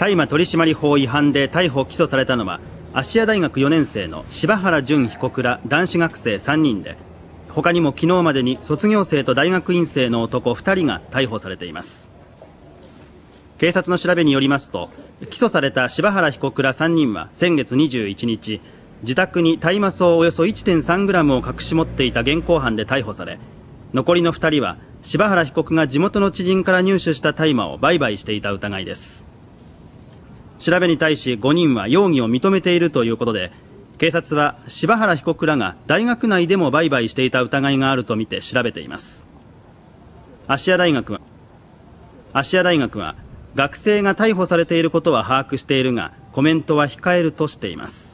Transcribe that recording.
大麻取締法違反で逮捕・起訴されたのは芦屋大学4年生の柴原淳被告ら男子学生3人で他にも昨日までに卒業生と大学院生の男2人が逮捕されています。警察の調べによりますと起訴された柴原被告ら3人は先月21日自宅に大麻草およそ 1.3g を隠し持っていた現行犯で逮捕され残りの2人は柴原被告が地元の知人から入手した大麻を売買していた疑いです。調べに対し5人は容疑を認めているということで警察は柴原被告らが大学内でも売買していた疑いがあるとみて調べています。芦屋大学は芦屋大学は学生が逮捕されていることは把握しているがコメントは控えるとしています。